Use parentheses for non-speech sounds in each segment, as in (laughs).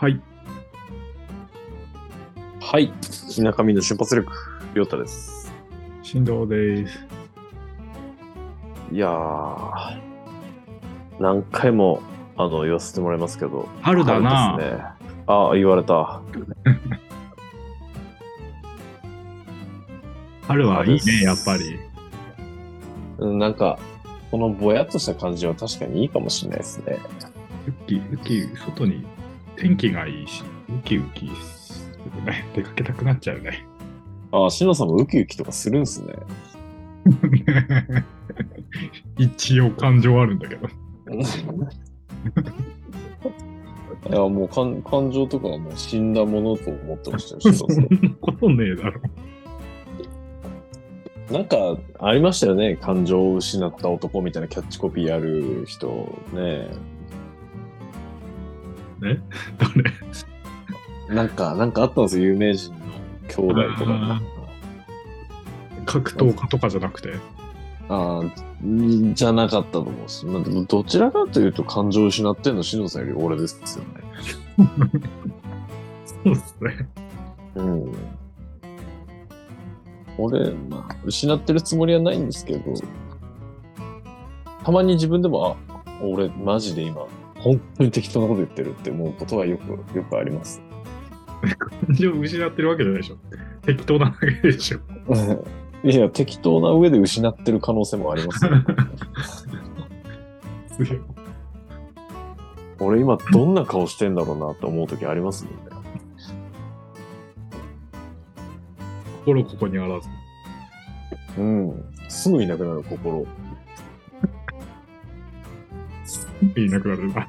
はい。はい。田舎民の瞬発力、りょうたです。振動です。いやー、何回も、あの、言わせてもらいますけど。春だな春ですね。ああ、言われた。(laughs) 春はいいね、やっぱり。うんなんか、このぼやっとした感じは確かにいいかもしれないですね。ウキウキ、外に天気がいいし、ウキウキするね。(laughs) 出かけたくなっちゃうね。ああ、しのさんもウキウキとかするんすね。(laughs) 一応感情あるんだけど。いや、もう感感情とかはもう死んだものと思ってましたよ、(laughs) しそんんなことねえだろ。なんか、ありましたよね。感情を失った男みたいなキャッチコピーやる人ね。(laughs) 誰？なんか、なんかあったんですよ、有名人の兄弟とかあ格闘家とかじゃなくて？あじゃなかったと思うし、まあ、でもどちらかというと感情を失ってんの、しのさんより俺ですよね。(laughs) そうですね。うん。俺、まあ、失ってるつもりはないんですけど、たまに自分でも、あ、俺、マジで今、本当に適当なこと言ってるって思うことはよく、よくあります。(laughs) 感情を失ってるわけじゃないでしょ。適当なだけでしょ。(laughs) いや、適当な上で失ってる可能性もありますよ。強 (laughs) い俺今どんな顔してんだろうなって思う時あります？もんね。心ここにあらず。うん。すぐいなくなる心。いなくなるな。(laughs)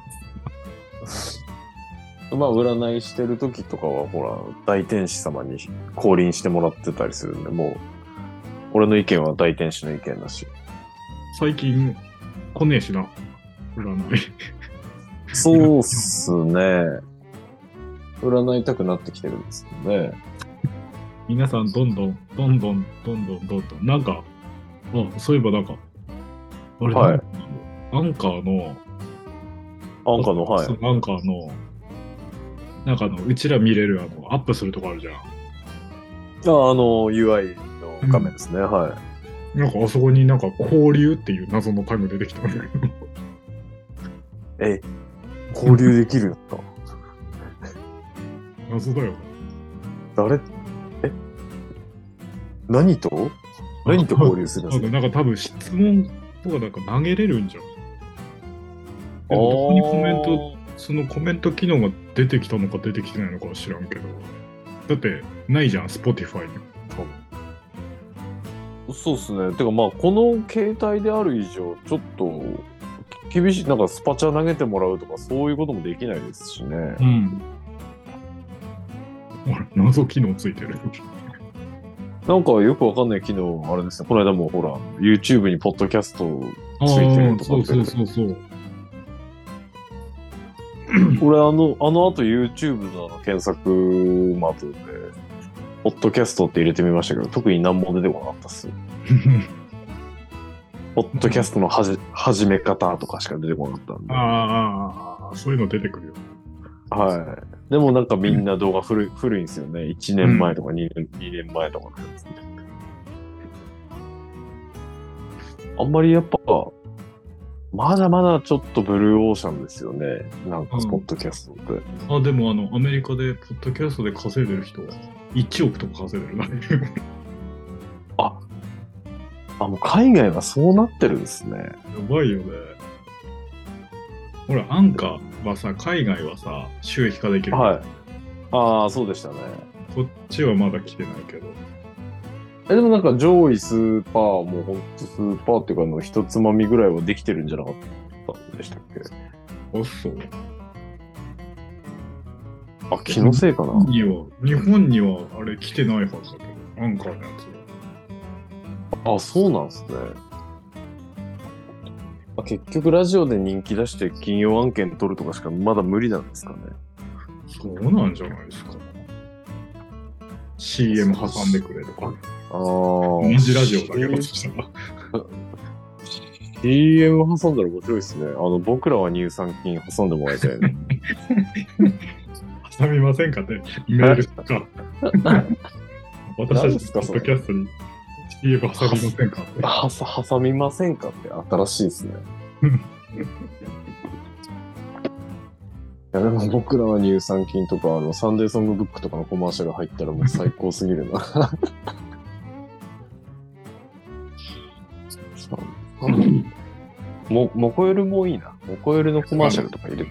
まあ、占いしてる時とかは、ほら、大天使様に降臨してもらってたりするんで、もう、俺の意見は大天使の意見だし。最近、来ねえしな。占い。そうっすね。占いたくなってきてるんですよね。皆さん、どんどん、どんどん、どんどん、どんどん。なんか、あ、そういえばなんか、あれ、はいアンカーの、アンカーの、はいアンカーの、なんかあの、うちら見れるあの、アップするとこあるじゃん。ああの、UI の画面ですね。はい。なんかあそこになんか交流っていう謎のタグ出てきたんだけど。え、交流できるんだ。(laughs) 謎だよ。誰？え？何と？何と交流するんですか？なんか多分質問とかなんか投げれるんじゃん。でもどこにコメント、そのコメント機能が出てきたのか出てきてないのかは知らんけど。だって、ないじゃん、Spotify に。そうっすね。てかまあ、この携帯である以上、ちょっと、厳しい、なんかスパチャ投げてもらうとか、そういうこともできないですしね。うん。謎機能ついてる。なんかよくわかんない機能、あれですね。この間もほら、YouTube にポッドキャストついてるとかってそうそうそうそう。俺あの、あの後 YouTube のあの検索窓で、ポッドキャストって入れてみましたけど、特に何も出てこなかったっす。(laughs) ポッドキャストのはじ始め方とかしか出てこなかったんで。ああ、そういうの出てくるよ。はい。でもなんかみんな動画古い,、古いんですよね。1年前とか2年,、2年前とかのやつ。あんまりやっぱ、まだまだちょっとブルーオーシャンですよね。なんかうんポッドキャストって。あ、でもあの、アメリカでポッドキャストで稼いでる人は1億とか稼いでるな。(laughs) あ、あ、もう海外はそうなってるんですね。やばいよね。ほら、アンカーはさ、海外はさ、収益化できる。はい。ああ、そうでしたね。こっちはまだ来てないけど。え、でもなんか上位スーパー、もうほんとスーパーっていうかあの、一つまみぐらいはできてるんじゃなかったんでしたっけ？あ、そう。あ、気のせいかな。日本には、日本にはあれ来てないはずだけど、アンカーのやつは。あ、そうなんですね。あ結局ラジオで人気出して金曜案件取るとかしかまだ無理なんですかね。そうなんじゃないですか。CM 挟んでくれとか。ああ。同じラジオだけど、そしたら。CM 挟んだら面白いですね。あの、僕らは乳酸菌挟んでもらいたいね。挟みませんかってメールとか。私たちのポッドキャストに CM 挟みませんかって。はさ (laughs) 挟みませんかって (laughs) 新しいですね。(laughs) いやでも僕らは乳酸菌とか、あの、サンデーソングブックとかのコマーシャル入ったらもう最高すぎるな。も、モコヨルもいいな。モコヨルのコマーシャルとか入れて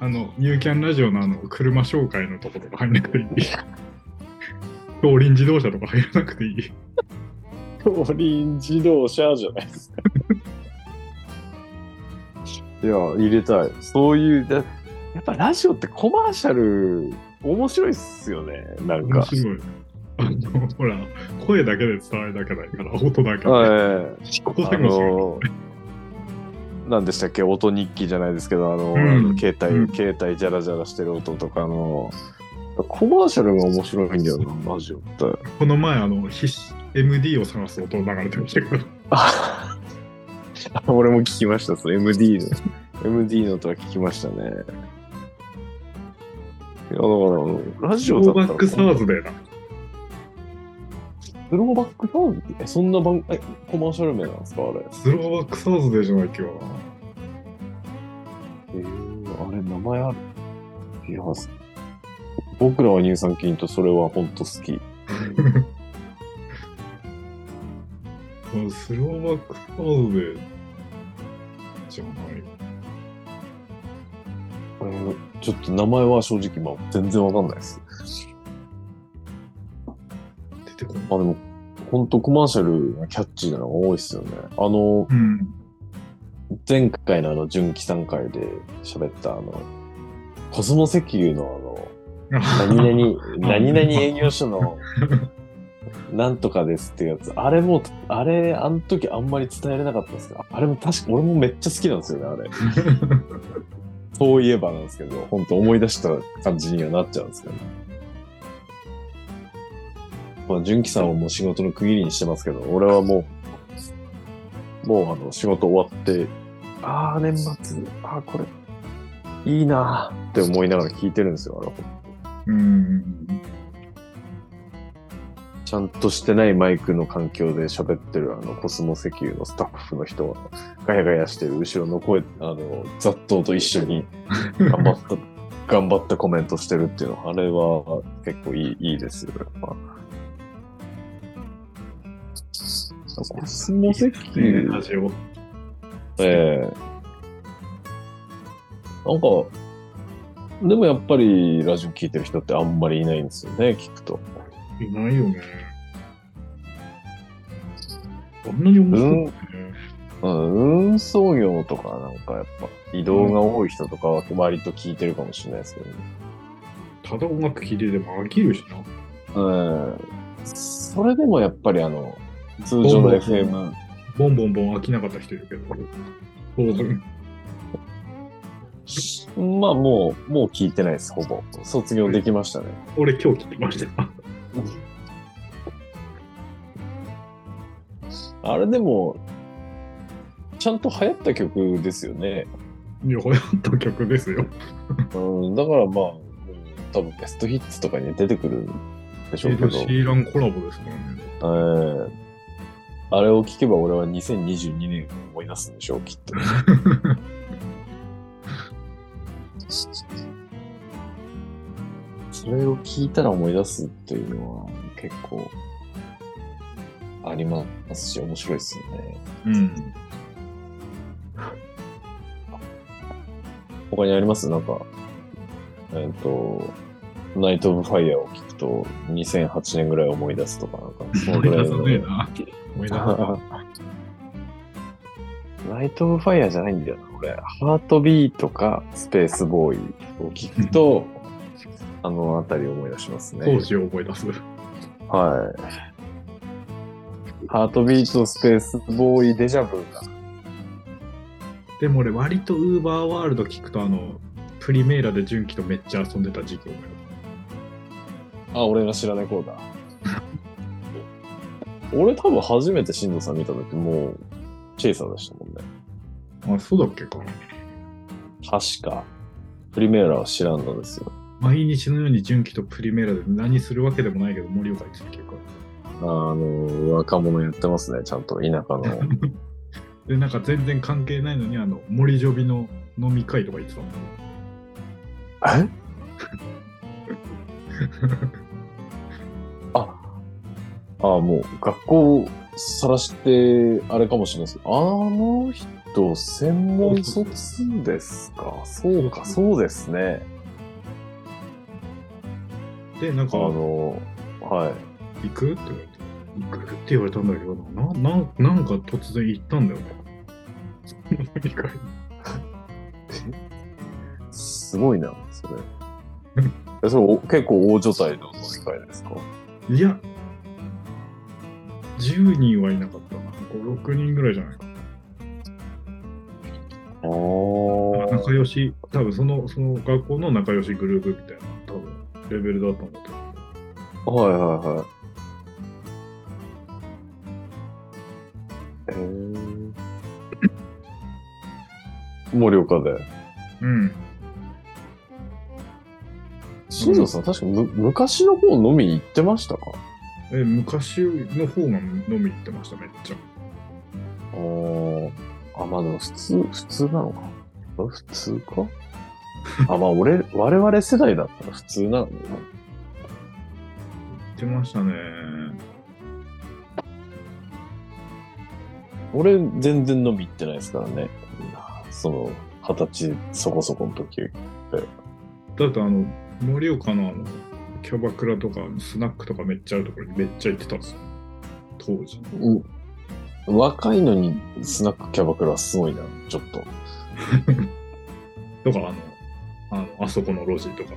あの、ニューキャンラジオのあの、車紹介のとことか入んなくていい。(laughs) 東輪自動車とか入らなくていい。五輪自動車じゃないですか。いや、入れたい。そういう、だやっぱラジオってコマーシャル、面白いっすよね。なんか。面白い。あの、ほら、声だけで伝わるだけないから、音だけで。はい。ここあだけ面白いの何でしたっけ？音日記じゃないですけど、あの、うん携帯、うん携帯ジャラジャラしてる音とかの、コマーシャルが面白いんだよな、ラジオって。この前、あの、MD を探す音流れてましたけど、あ (laughs) 俺も聞きました、そう MD の。MD の音は聞きましたね。いや、だから、ラジスオだったら。 back Thursday だ。スローバックサーズえ、そんな番、え、コマーシャル名なんですか？あれ。 throwback Thursday じゃないっけかな。えー、あれ、名前あるいや、僕らは乳酸菌とそれは本当好き。(laughs) スローバックサーズデーじゃない。えーちょっと名前は正直、まあ、全然わかんないです。あでも、本当コマーシャルがキャッチーなのが多いですよね。あの、うん。前回のあの、純喜さん会で喋ったあの、コスモ石油のあの、何々、(laughs) 何々営業所の、なんとかですっていうやつ。あれも、あれ、あの時あんまり伝えれなかったんですけど、あれも確か、俺もめっちゃ好きなんですよね、あれ。(laughs) そういえばなんですけど、本当思い出した感じにはなっちゃうんですけどね。まあ、純喜さんはもう仕事の区切りにしてますけど、俺はもう、もうあの、仕事終わって、ああ、年末、ああ、これ、いいなーって思いながら聞いてるんですよ、あれ。うん。ちゃんとしてないマイクの環境で喋ってるあのコスモ石油のスタッフの人はガヤガヤしてる後ろの声、あの、雑踏と一緒に頑張った、頑張ってコメントしてるっていうのは、あれは結構いい、いいですよ。まあ、コスモ石ね油ラ、ジオ。ええなんか、でもやっぱりラジオ聞いてる人ってあんまりいないんですよね、聞くと。いないよね。こんなに面白いね。うん、運送業とかなんかやっぱ移動が多い人とかは割と聞いてるかもしれないですけどね。ただ音楽聴いてても飽きるしな。うん。それでもやっぱりあの、通常の FM、ボンボンボン飽きなかった人いるけど。当然。まあもう、もう聞いてないです、ほぼ。卒業できましたね。俺今日聞きました。あれでも、ちゃんと流行った曲ですよね。いや、流行った曲ですよ。うん、だからまあ、うん多分ベストヒッツとかに出てくるんでしょうけど。シーランコラボですからね。えーあれを聞けば俺は2022年を思い出すんでしょう、きっと。(laughs) それを聞いたら思い出すっていうのは結構ありますし、面白いですよね。うん。他にあります？なんか、えっ、と、ナイト・オブ・ファイヤーを聞くと2008年ぐらい思い出すとか、なんか、そのぐらいの。思い出さねえな。思い出さねナイト・オブ・ファイヤーじゃないんだよな、俺。ハートビートかスペースボーイを聞くと、あのあたりを思い出しますね。え当時を思い出す。はい。ハートビート、スペースボーイ、デジャブが。でも俺割とウーバーワールド聞くとあの、プリメーラで純喜とめっちゃ遊んでた時期を思いあ、俺が知らない頃だ。俺多分初めて新藤さん見た時もう、チェイサーでしたもんね。あ、そうだっけか。確か。プリメーラは知らんのですよ。毎日のように純喜とプリメーラで何するわけでもないけど、盛岡に続けるから。あの、若者やってますね、ちゃんと田舎の。(laughs) で、なんか全然関係ないのに、あの、森ジョビの飲み会とか行ってたもん。え？あ、あもう学校さらして、あれかもしれないですけど、あの人、専門卒ですか？そうか、そうですね。で、なんあか、の、はい。行くって言われて、行くって言われたんだけどな、ななんなんか突然行ったんだよね。(laughs) すごいな、それ。えそれお結構大所帯の飲み会ですか？いや、10人はいなかったな。5、6人ぐらいじゃないか。ああ。仲良し、多分その、その学校の仲良しグループみたいな、多分レベルだったんだと思う。はいはいはい。えー、盛岡で。うん。新庄さん、確かむ昔の方飲みに行ってましたか？え、昔の方が飲み行ってました、めっちゃ。あーあ、まあでも普通、普通なのか。あ普通か？あ、まあ俺、(laughs) 我々世代だったら普通なのね。行ってましたね。俺、全然飲み行ってないですからね。その、二十歳そこそこの時。だってあの、盛岡のあの、キャバクラとかスナックとかめっちゃあるところにめっちゃ行ってたんですよ。当時。うん、若いのにスナックキャバクラはすごいな、ちょっと。(laughs) とか、あの、あの、あそこの路地とか。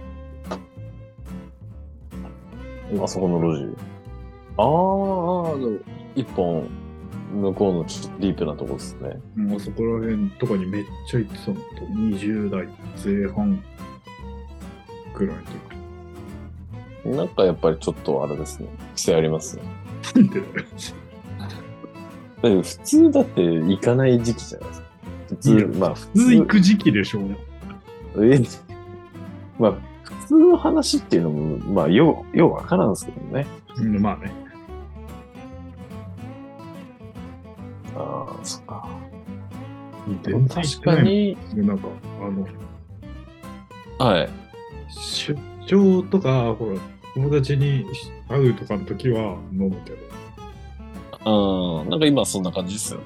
あそこの路地。あーあー、でも一本、向こうのちょっとディープなとこですね。うんあそこら辺とかにめっちゃ行ってたのと、20代前半ぐらいの時。なんかやっぱりちょっとあれですね。癖ありますね。だ普通だって行かない時期じゃないですか。普いや通、まあ普普通行く時期でしょうね。えまあ普通の話っていうのも、まあよう、ようわからんですけどね。うん、まあね。ああ、そっか。全然行っ確てないかに、もん。なんか、あの、はい。出張とか、ほら、友達に会うとかの時は飲むけど、ああ、なんか今そんな感じですよね。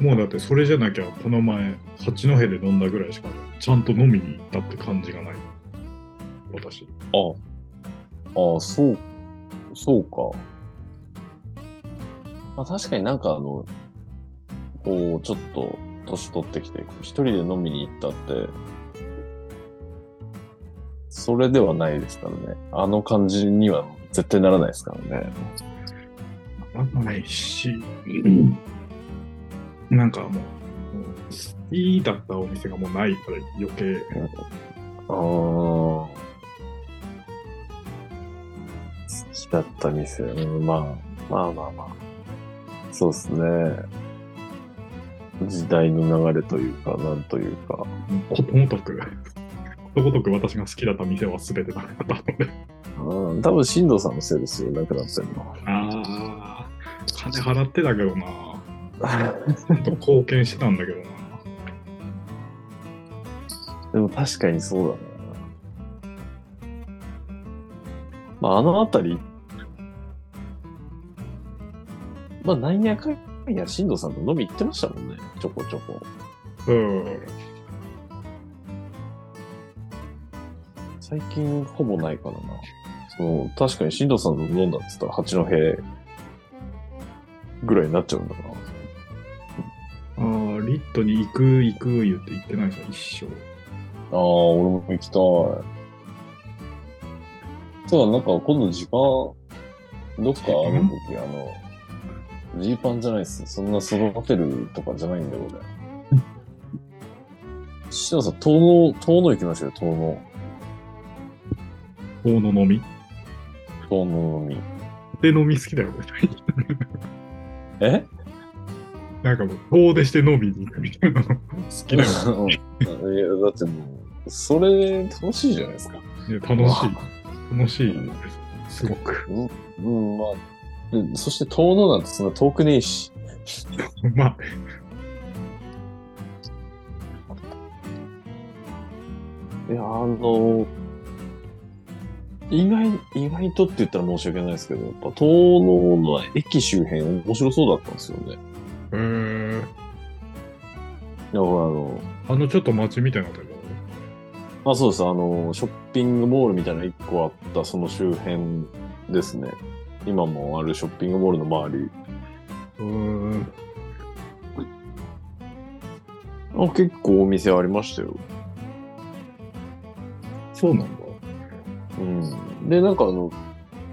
もうだってそれじゃなきゃ、この前、八戸で飲んだぐらいしか、ちゃんと飲みに行ったって感じがない。私。ああ、ああ、そう、そうか。まあ確かになんかあの、こう、ちょっと年取ってきて、一人で飲みに行ったって、それではないですからね。あの感じには絶対ならないですからね。ならないし、なんかもう、好きだったお店がもうないから余計、ああ。好きだった店。うん、まあ、まあまあまあ。そうですね。時代の流れというか、なんというか。ことごとく、ことごとく私が好きだった店は全てなかったので。うん、多分、新藤さんのせいですよ、亡くなってんの。ああ、金払ってたけどな。(laughs) と貢献してたんだけどな。でも確かにそうだな。まあ、あのあたり、まあ、なんやかんや、新藤さんと飲み行ってましたもんね、ちょこちょこ。うん。最近ほぼないからな。その確かに新藤さんと飲んだって言ったら八戸ぐらいになっちゃうんだな。ああ、リットに行く行く言って行ってないですよ、一生。ああ、俺も行きたい。そうだ、なんか今度時間、どっかある時、あの、ジーパンじゃないっす。そんなソロホテルとかじゃないんだよ、しの (laughs) さん、遠野、遠野行きましょうよ、遠野。遠野飲み？遠野飲み。で飲み好きだよね。え？なんかもう、遠出して飲みに行くみたいなの好きだよね。(laughs) いや、だってもう、それ楽しいじゃないですか。いや楽しい。楽しいです。すごく。うん、まあ。でそして遠野なんてそんな遠くねえし。(laughs) まあ、いや、あの、意外、意外とって言ったら申し訳ないですけど、やっぱ遠野の駅周辺面白そうだったんですよね。えー、だからあの、あのちょっと街みたいなとこあ、そうです。あの、ショッピングモールみたいな一個あったその周辺ですね。今もあるショッピングモールの周り。うーん。あ結構お店ありましたよ。そうなんだ。うん。で、なんかあの、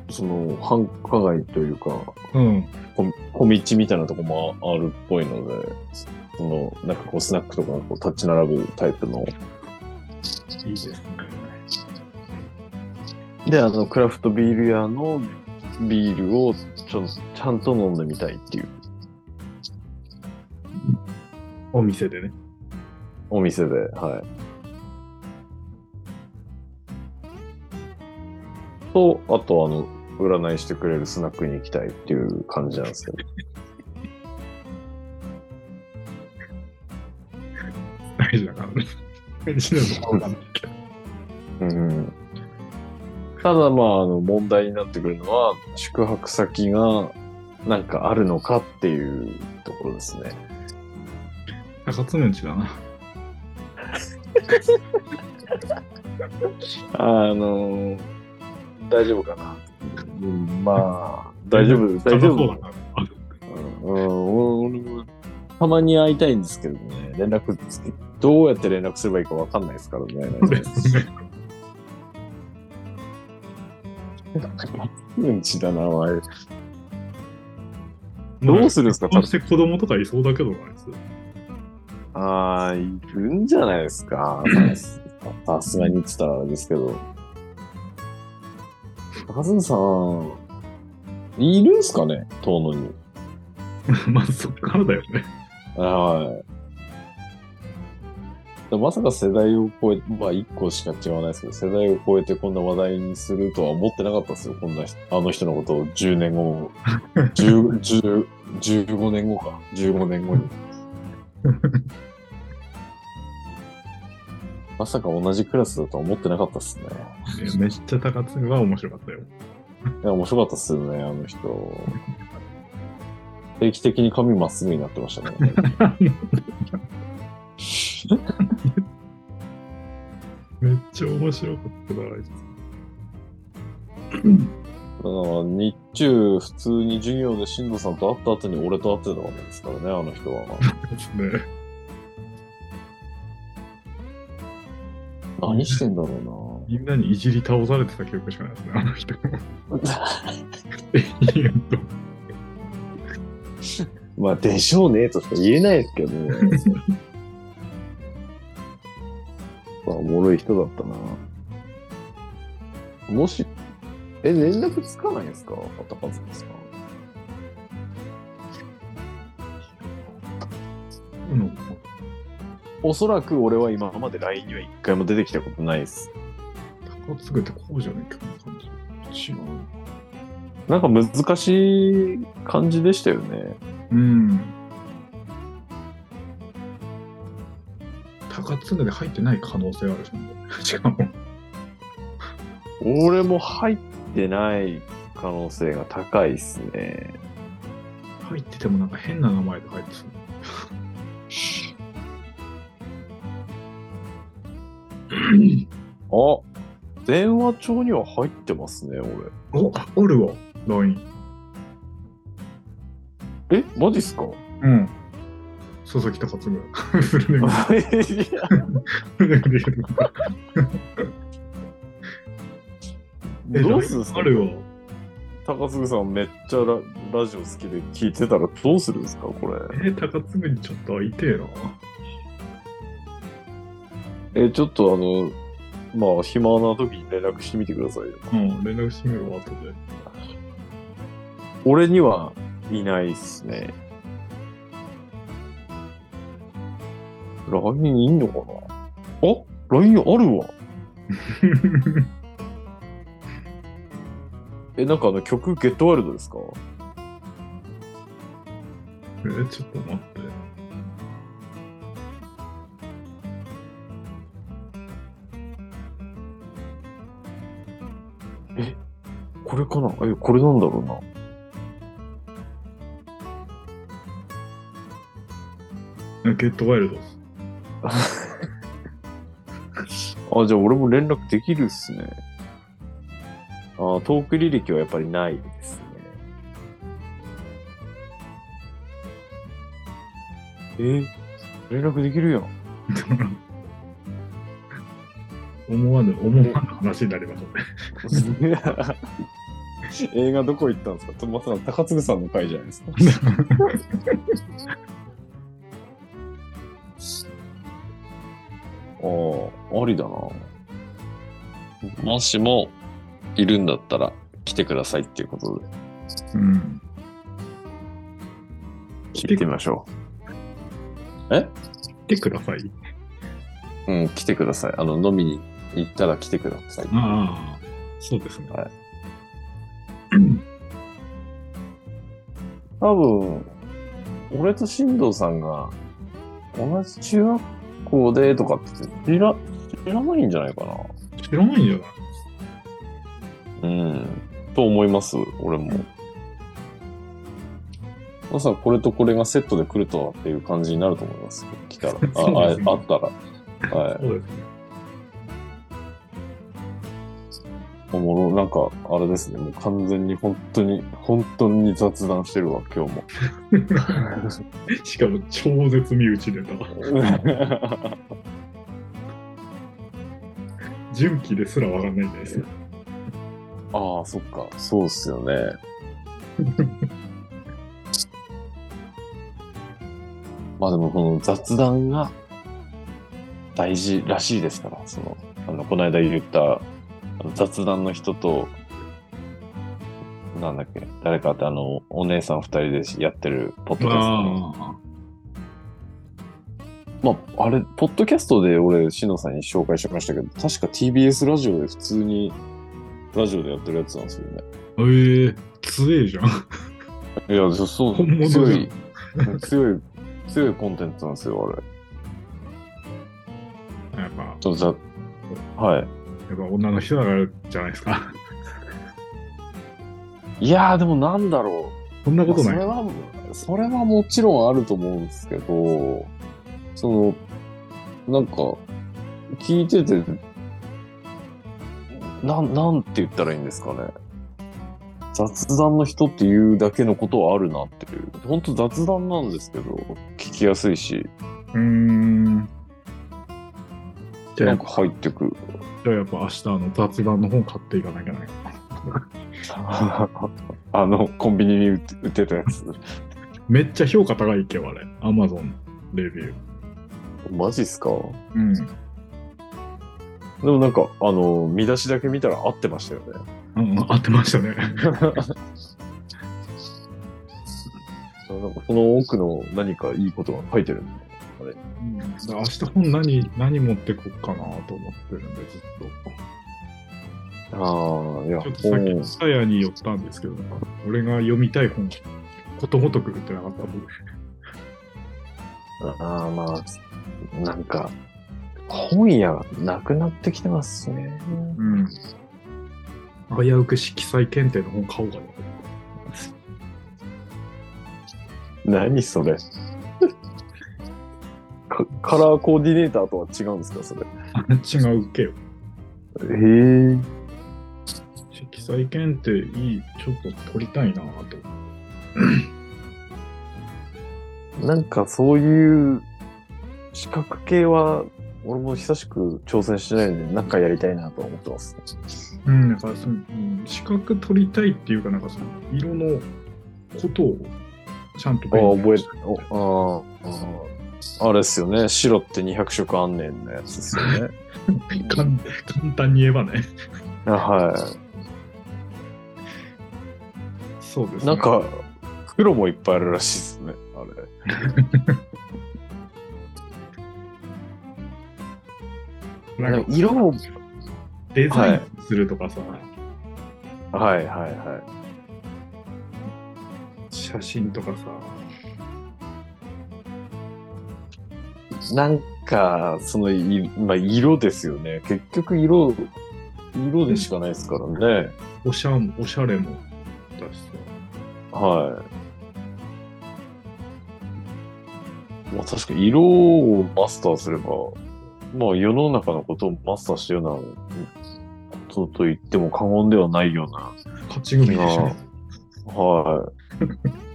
その、繁華街というか、うん。こ小道みたいなとこもあるっぽいので、その、なんかこうスナックとかがこう立ち並ぶタイプの。いいですね。で、あの、クラフトビール屋のビールをちょちゃんと飲んでみたいっていうお店でね。お店で、はい。と、あとあの、占いしてくれるスナックに行きたいっていう感じなんですけど。大事だからね。大事なのかわかんないけど。うん。ただまあ、あの、問題になってくるのは、宿泊先がなんかあるのかっていうところですね。高津んちだな。(laughs) あの大丈夫かな。うん、まあ、大丈夫、大丈夫。そうだから。うん、俺もたまに会いたいんですけどね、連絡つけ、どうやって連絡すればいいかわかんないですからね。そうんちだな、(laughs) お前。どうするんですかそして子供とかいそうだけどな、あいつ。ああ、いるんじゃないですか。さすがに言ってたらあれですけど。高津さん、いるんすかね？遠野に。(laughs) まずそっからだよね。はい。まさか世代を超え、まあ一個しか違わないですけど、世代を超えてこんな話題にするとは思ってなかったですよ。こんな人、あの人のことを10年後、10、10、15年後か。15年後に。(laughs) まさか同じクラスだとは思ってなかったっすね。めっちゃ高津が面白かったよ。いや、面白かったっすよね、あの人。定期的に髪まっすぐになってましたね。(laughs) めっちゃ面白かったな、あいつ。だから日中、普通に授業で新藤さんと会った後に俺と会ってたわけですからね、あの人は。(laughs) ですね。何してんだろみんなにいじり倒されてた記憶しかないですね、あの人。永遠とうな。まあ、でしょうね、としか言えないですけどね。まあ、おもろい人だったな。もし、え、連絡つかないんですか？高津ですか？うんおそらく俺は今まで LINE には一回も出てきたことないです。高津ってこうじゃねえかな感じ。違う。なんか難しい感じでしたよね。うん。高津で入ってない可能性あるしね。しかも。俺も入ってない可能性が高いっすね。入っててもなんか変な名前で入ってそう。あ、電話帳には入ってますね、俺。お、あるわ、LINE。え、マジっすか？うん。佐々木高津が。フルネーム。いやフルネームで言うのかえどうするんすか？あるわ。高嗣さんめっちゃララジオ好きで聞いてたらどうするんですかこれ？えー、高津にちょっと会いてえな。え、ちょっとあの、まあ、暇な時に連絡してみてくださいよ。うん、連絡してみるわ、後で。俺にはいないっすね。LINE いんのかな？あ ?LINE あるわ。(laughs) え、なんかあの曲、ゲットワイルドですか？え、ちょっと待って。これかな？え、これなんだろうな？えゲットワイルド。(laughs) あ、じゃあ俺も連絡できるっすね。あトーク履歴はやっぱりないですね。え連絡できるやん。(laughs) 思わぬ、思わぬ話になりますね。(laughs) 映画どこ行ったんですか？とまさか高嗣さんの回じゃないですか。(laughs) ああ、ありだな。もしも、いるんだったら来てくださいっていうことで、うん。聞いてみましょえ来てください。う。うん、来てください。あの、飲みに行ったら来てください。ああ、そうですね。はい (clears throat) 多分、俺と進藤さんが同じ中学校でとかって知ら知らないんじゃないかな。知らないんじゃないうん。と思います、俺も。まさかこれとこれがセットで来るとはっていう感じになると思います。来たら。あ、(laughs) ああったら。はい。そうですね。おもろ、なんか、あれですね。もう完全に本当に、本当に雑談してるわ、今日も。(laughs) しかも超絶身内ネタ。(laughs) 純喜ですらわかんないんですよ。ああ、そっか。そうっすよね。(laughs) まあでも、この雑談が大事らしいですから、その、あの、この間言ったあの雑談の人と、なんだっけ、誰かってあの、お姉さん二人でやってるポッドキャストのあまあ、あれ、ポッドキャストで俺、しのさんに紹介しましたけど、確か TBS ラジオで普通に、ラジオでやってるやつなんですよね。あ。ええ強えじゃん。いや、そそう、強い、強い、強いコンテンツなんですよ、あれ。やっぱ、はい。やっぱ女の人だからじゃないですか。(laughs) いやー、でもなんだろそんなう。ことない。それは、それはもちろんあると思うんですけど、その、なんか、聞いてて、なん、なんて言ったらいいんですかね。雑談の人っていうだけのことはあるなっていう。本当雑談なんですけど、聞きやすいし、うーん。なんか入ってくる。じゃあやっぱ明日あの雑談の本買っていかなきゃない。(laughs) あの、コンビニに売ってたやつ。めっちゃ評価高いけど、あれ。アマゾンレビュー。マジっすか？うん。でもなんか、あの、見出しだけ見たら合ってましたよね。うん、合ってましたね。(laughs) その奥の何かいいことが書いてるんで。うん、だから明日本何、何持ってこっかなと思ってるんで、ずっああ、いや、と。ちょっとさっ本き、サヤに寄ったんですけど、俺が読みたい本、ことごとく売ってなかった僕ああ、まあ、なんか、本屋なくなってきてますしね。うん。危うく色彩検定の本買おうかな。何それカカラーコーディネーターとは違うんですか、それ？あ違うっけよ。へえ。色彩検定いい、ちょっと取りたいなと。(clears throat) なんかそういう資格系は、俺も久しく挑戦してないので、なんかやりたいなと思ってます。うん、なんかその、うん資格取りたいっていうか、なんかその、色のことをちゃんとああ、覚えしておああああ、あれですよね。白って200色あんねんのやつですよね。(laughs) 簡簡単に言えばね。はい。そうですね。なんか、黒もいっぱいあるらしいですね。あれ。(laughs) なんか色も、デザインするとかさ、はいはいは写真とかさ、なんか、その、いまあ、色ですよね。結局色、色でしかないですからね。おしゃもおしゃれもだしさ。はい。まあ確かに色をマスターすれば、まあ世の中のことをマスターしてるようなことと言っても過言ではないような。勝ち組でしょ。はい。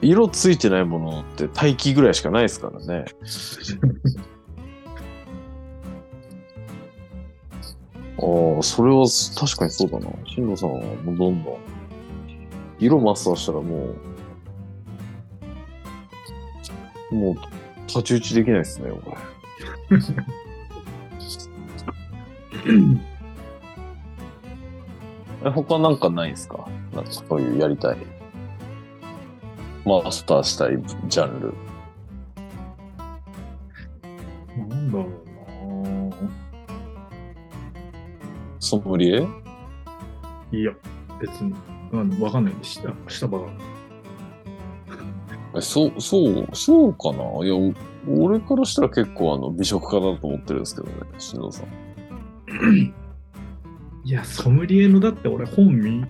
色ついてないものって大気ぐらいしかないですからね。(laughs) ああ、それは確かにそうだな。進藤さんはもうどんどん色マスターしたらもう、もう太刀打ちできないですね、これ。(laughs) え他なんかないですか？なんかそういうやりたい。マスターしたいジャンル。なんだろうなソムリエ？いや、別に。うんわかんないです。した、したばかえそう、そう、そうかな？いや、お俺からしたら結構あの美食家だと思ってるんですけどね、しのさん。いや、ソムリエのだって俺本見、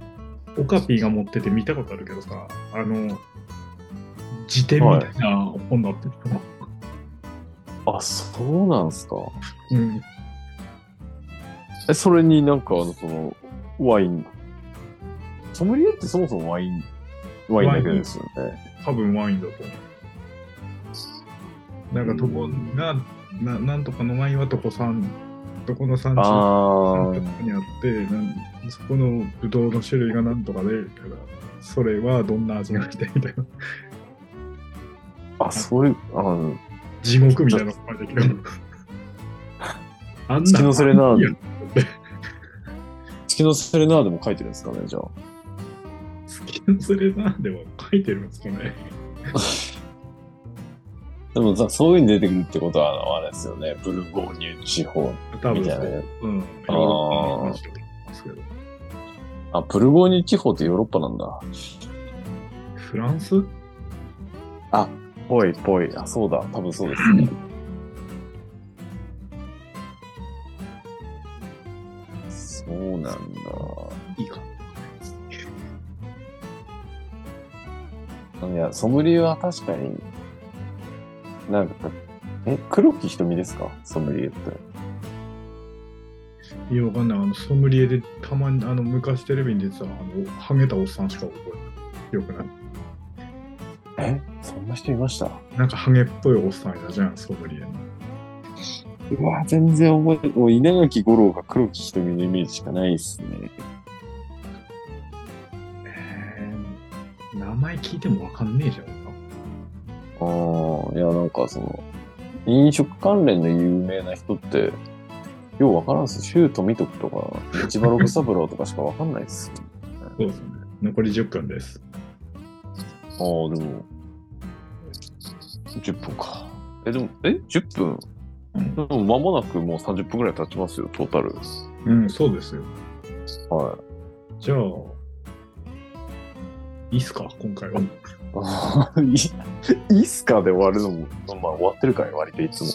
オカピーが持ってて見たことあるけどさ、あの、辞典みたいな本だってるあ、そうなんすか。うん。え、それになんかあの、その、ワイン。ソムリエってそもそもワイン、ワインだけですよね。多分ワインだと思う。なんか、どこが、ななんとかのワインはどこ産、どこの産地にあってなん、そこのブドウの種類がなんとかで、それはどんな味がしてみたいな。あ、そういう、あの、地獄みたいなのが書いてる。あ (laughs) ん月のセレナーいやデ、月のセレナーデも書いてるんですかね、じゃあ。月のセレナーでは書いてるんですかね。(laughs) でもさ、そういうの出てくるってことは、あれですよね、ブルゴーニュ地方。みたいなね。うん。ヨーロッパの話だと思いますけど。あ、ブルゴーニュ地方ってヨーロッパなんだ。フランス？ぽいぽい。あ、そうだ。多分そうですね。そうなんだ。いいか。いや、ソムリエは確かに、なんか、え、黒木瞳ですか？ソムリエって。いや、わかんない。あの、ソムリエでたまに、あの、昔テレビに出てた、あの、ハゲたおっさんしか覚えてない。よくない？え？そんな人いました？なんかハゲっぽいおっさんいたじゃん、ソムリエの。うわ、全然覚えて、もう稲垣吾郎が黒木瞳のイメージしかないっすね。えー、名前聞いてもわかんねえじゃん。ああ、いや、なんかその、飲食関連の有名な人って、ようわからんっす。周富徳とか、市場六三郎とかしかわかんないっす。(laughs) そうですね。残り10分です。ああ、でも、10分か。え、でも、え ?10 分？うんでも間もなくもう30分ぐらい経ちますよ、トータル。うん、そうですよ。はじゃあ、いいっすか、今回は。(laughs) い。いいいっすかで終わるのも、まあ終わってるから割といつも。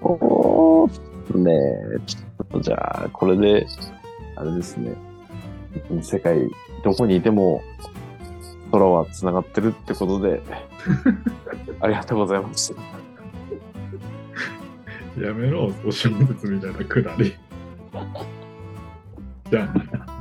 (laughs) おーねえ、ちょっとじゃあ、これで、あれですね。世界、どこにいても、空は繋がってるってことで、(laughs) ありがとうございました。やめろ、お正月みたいなくだり。じゃあ。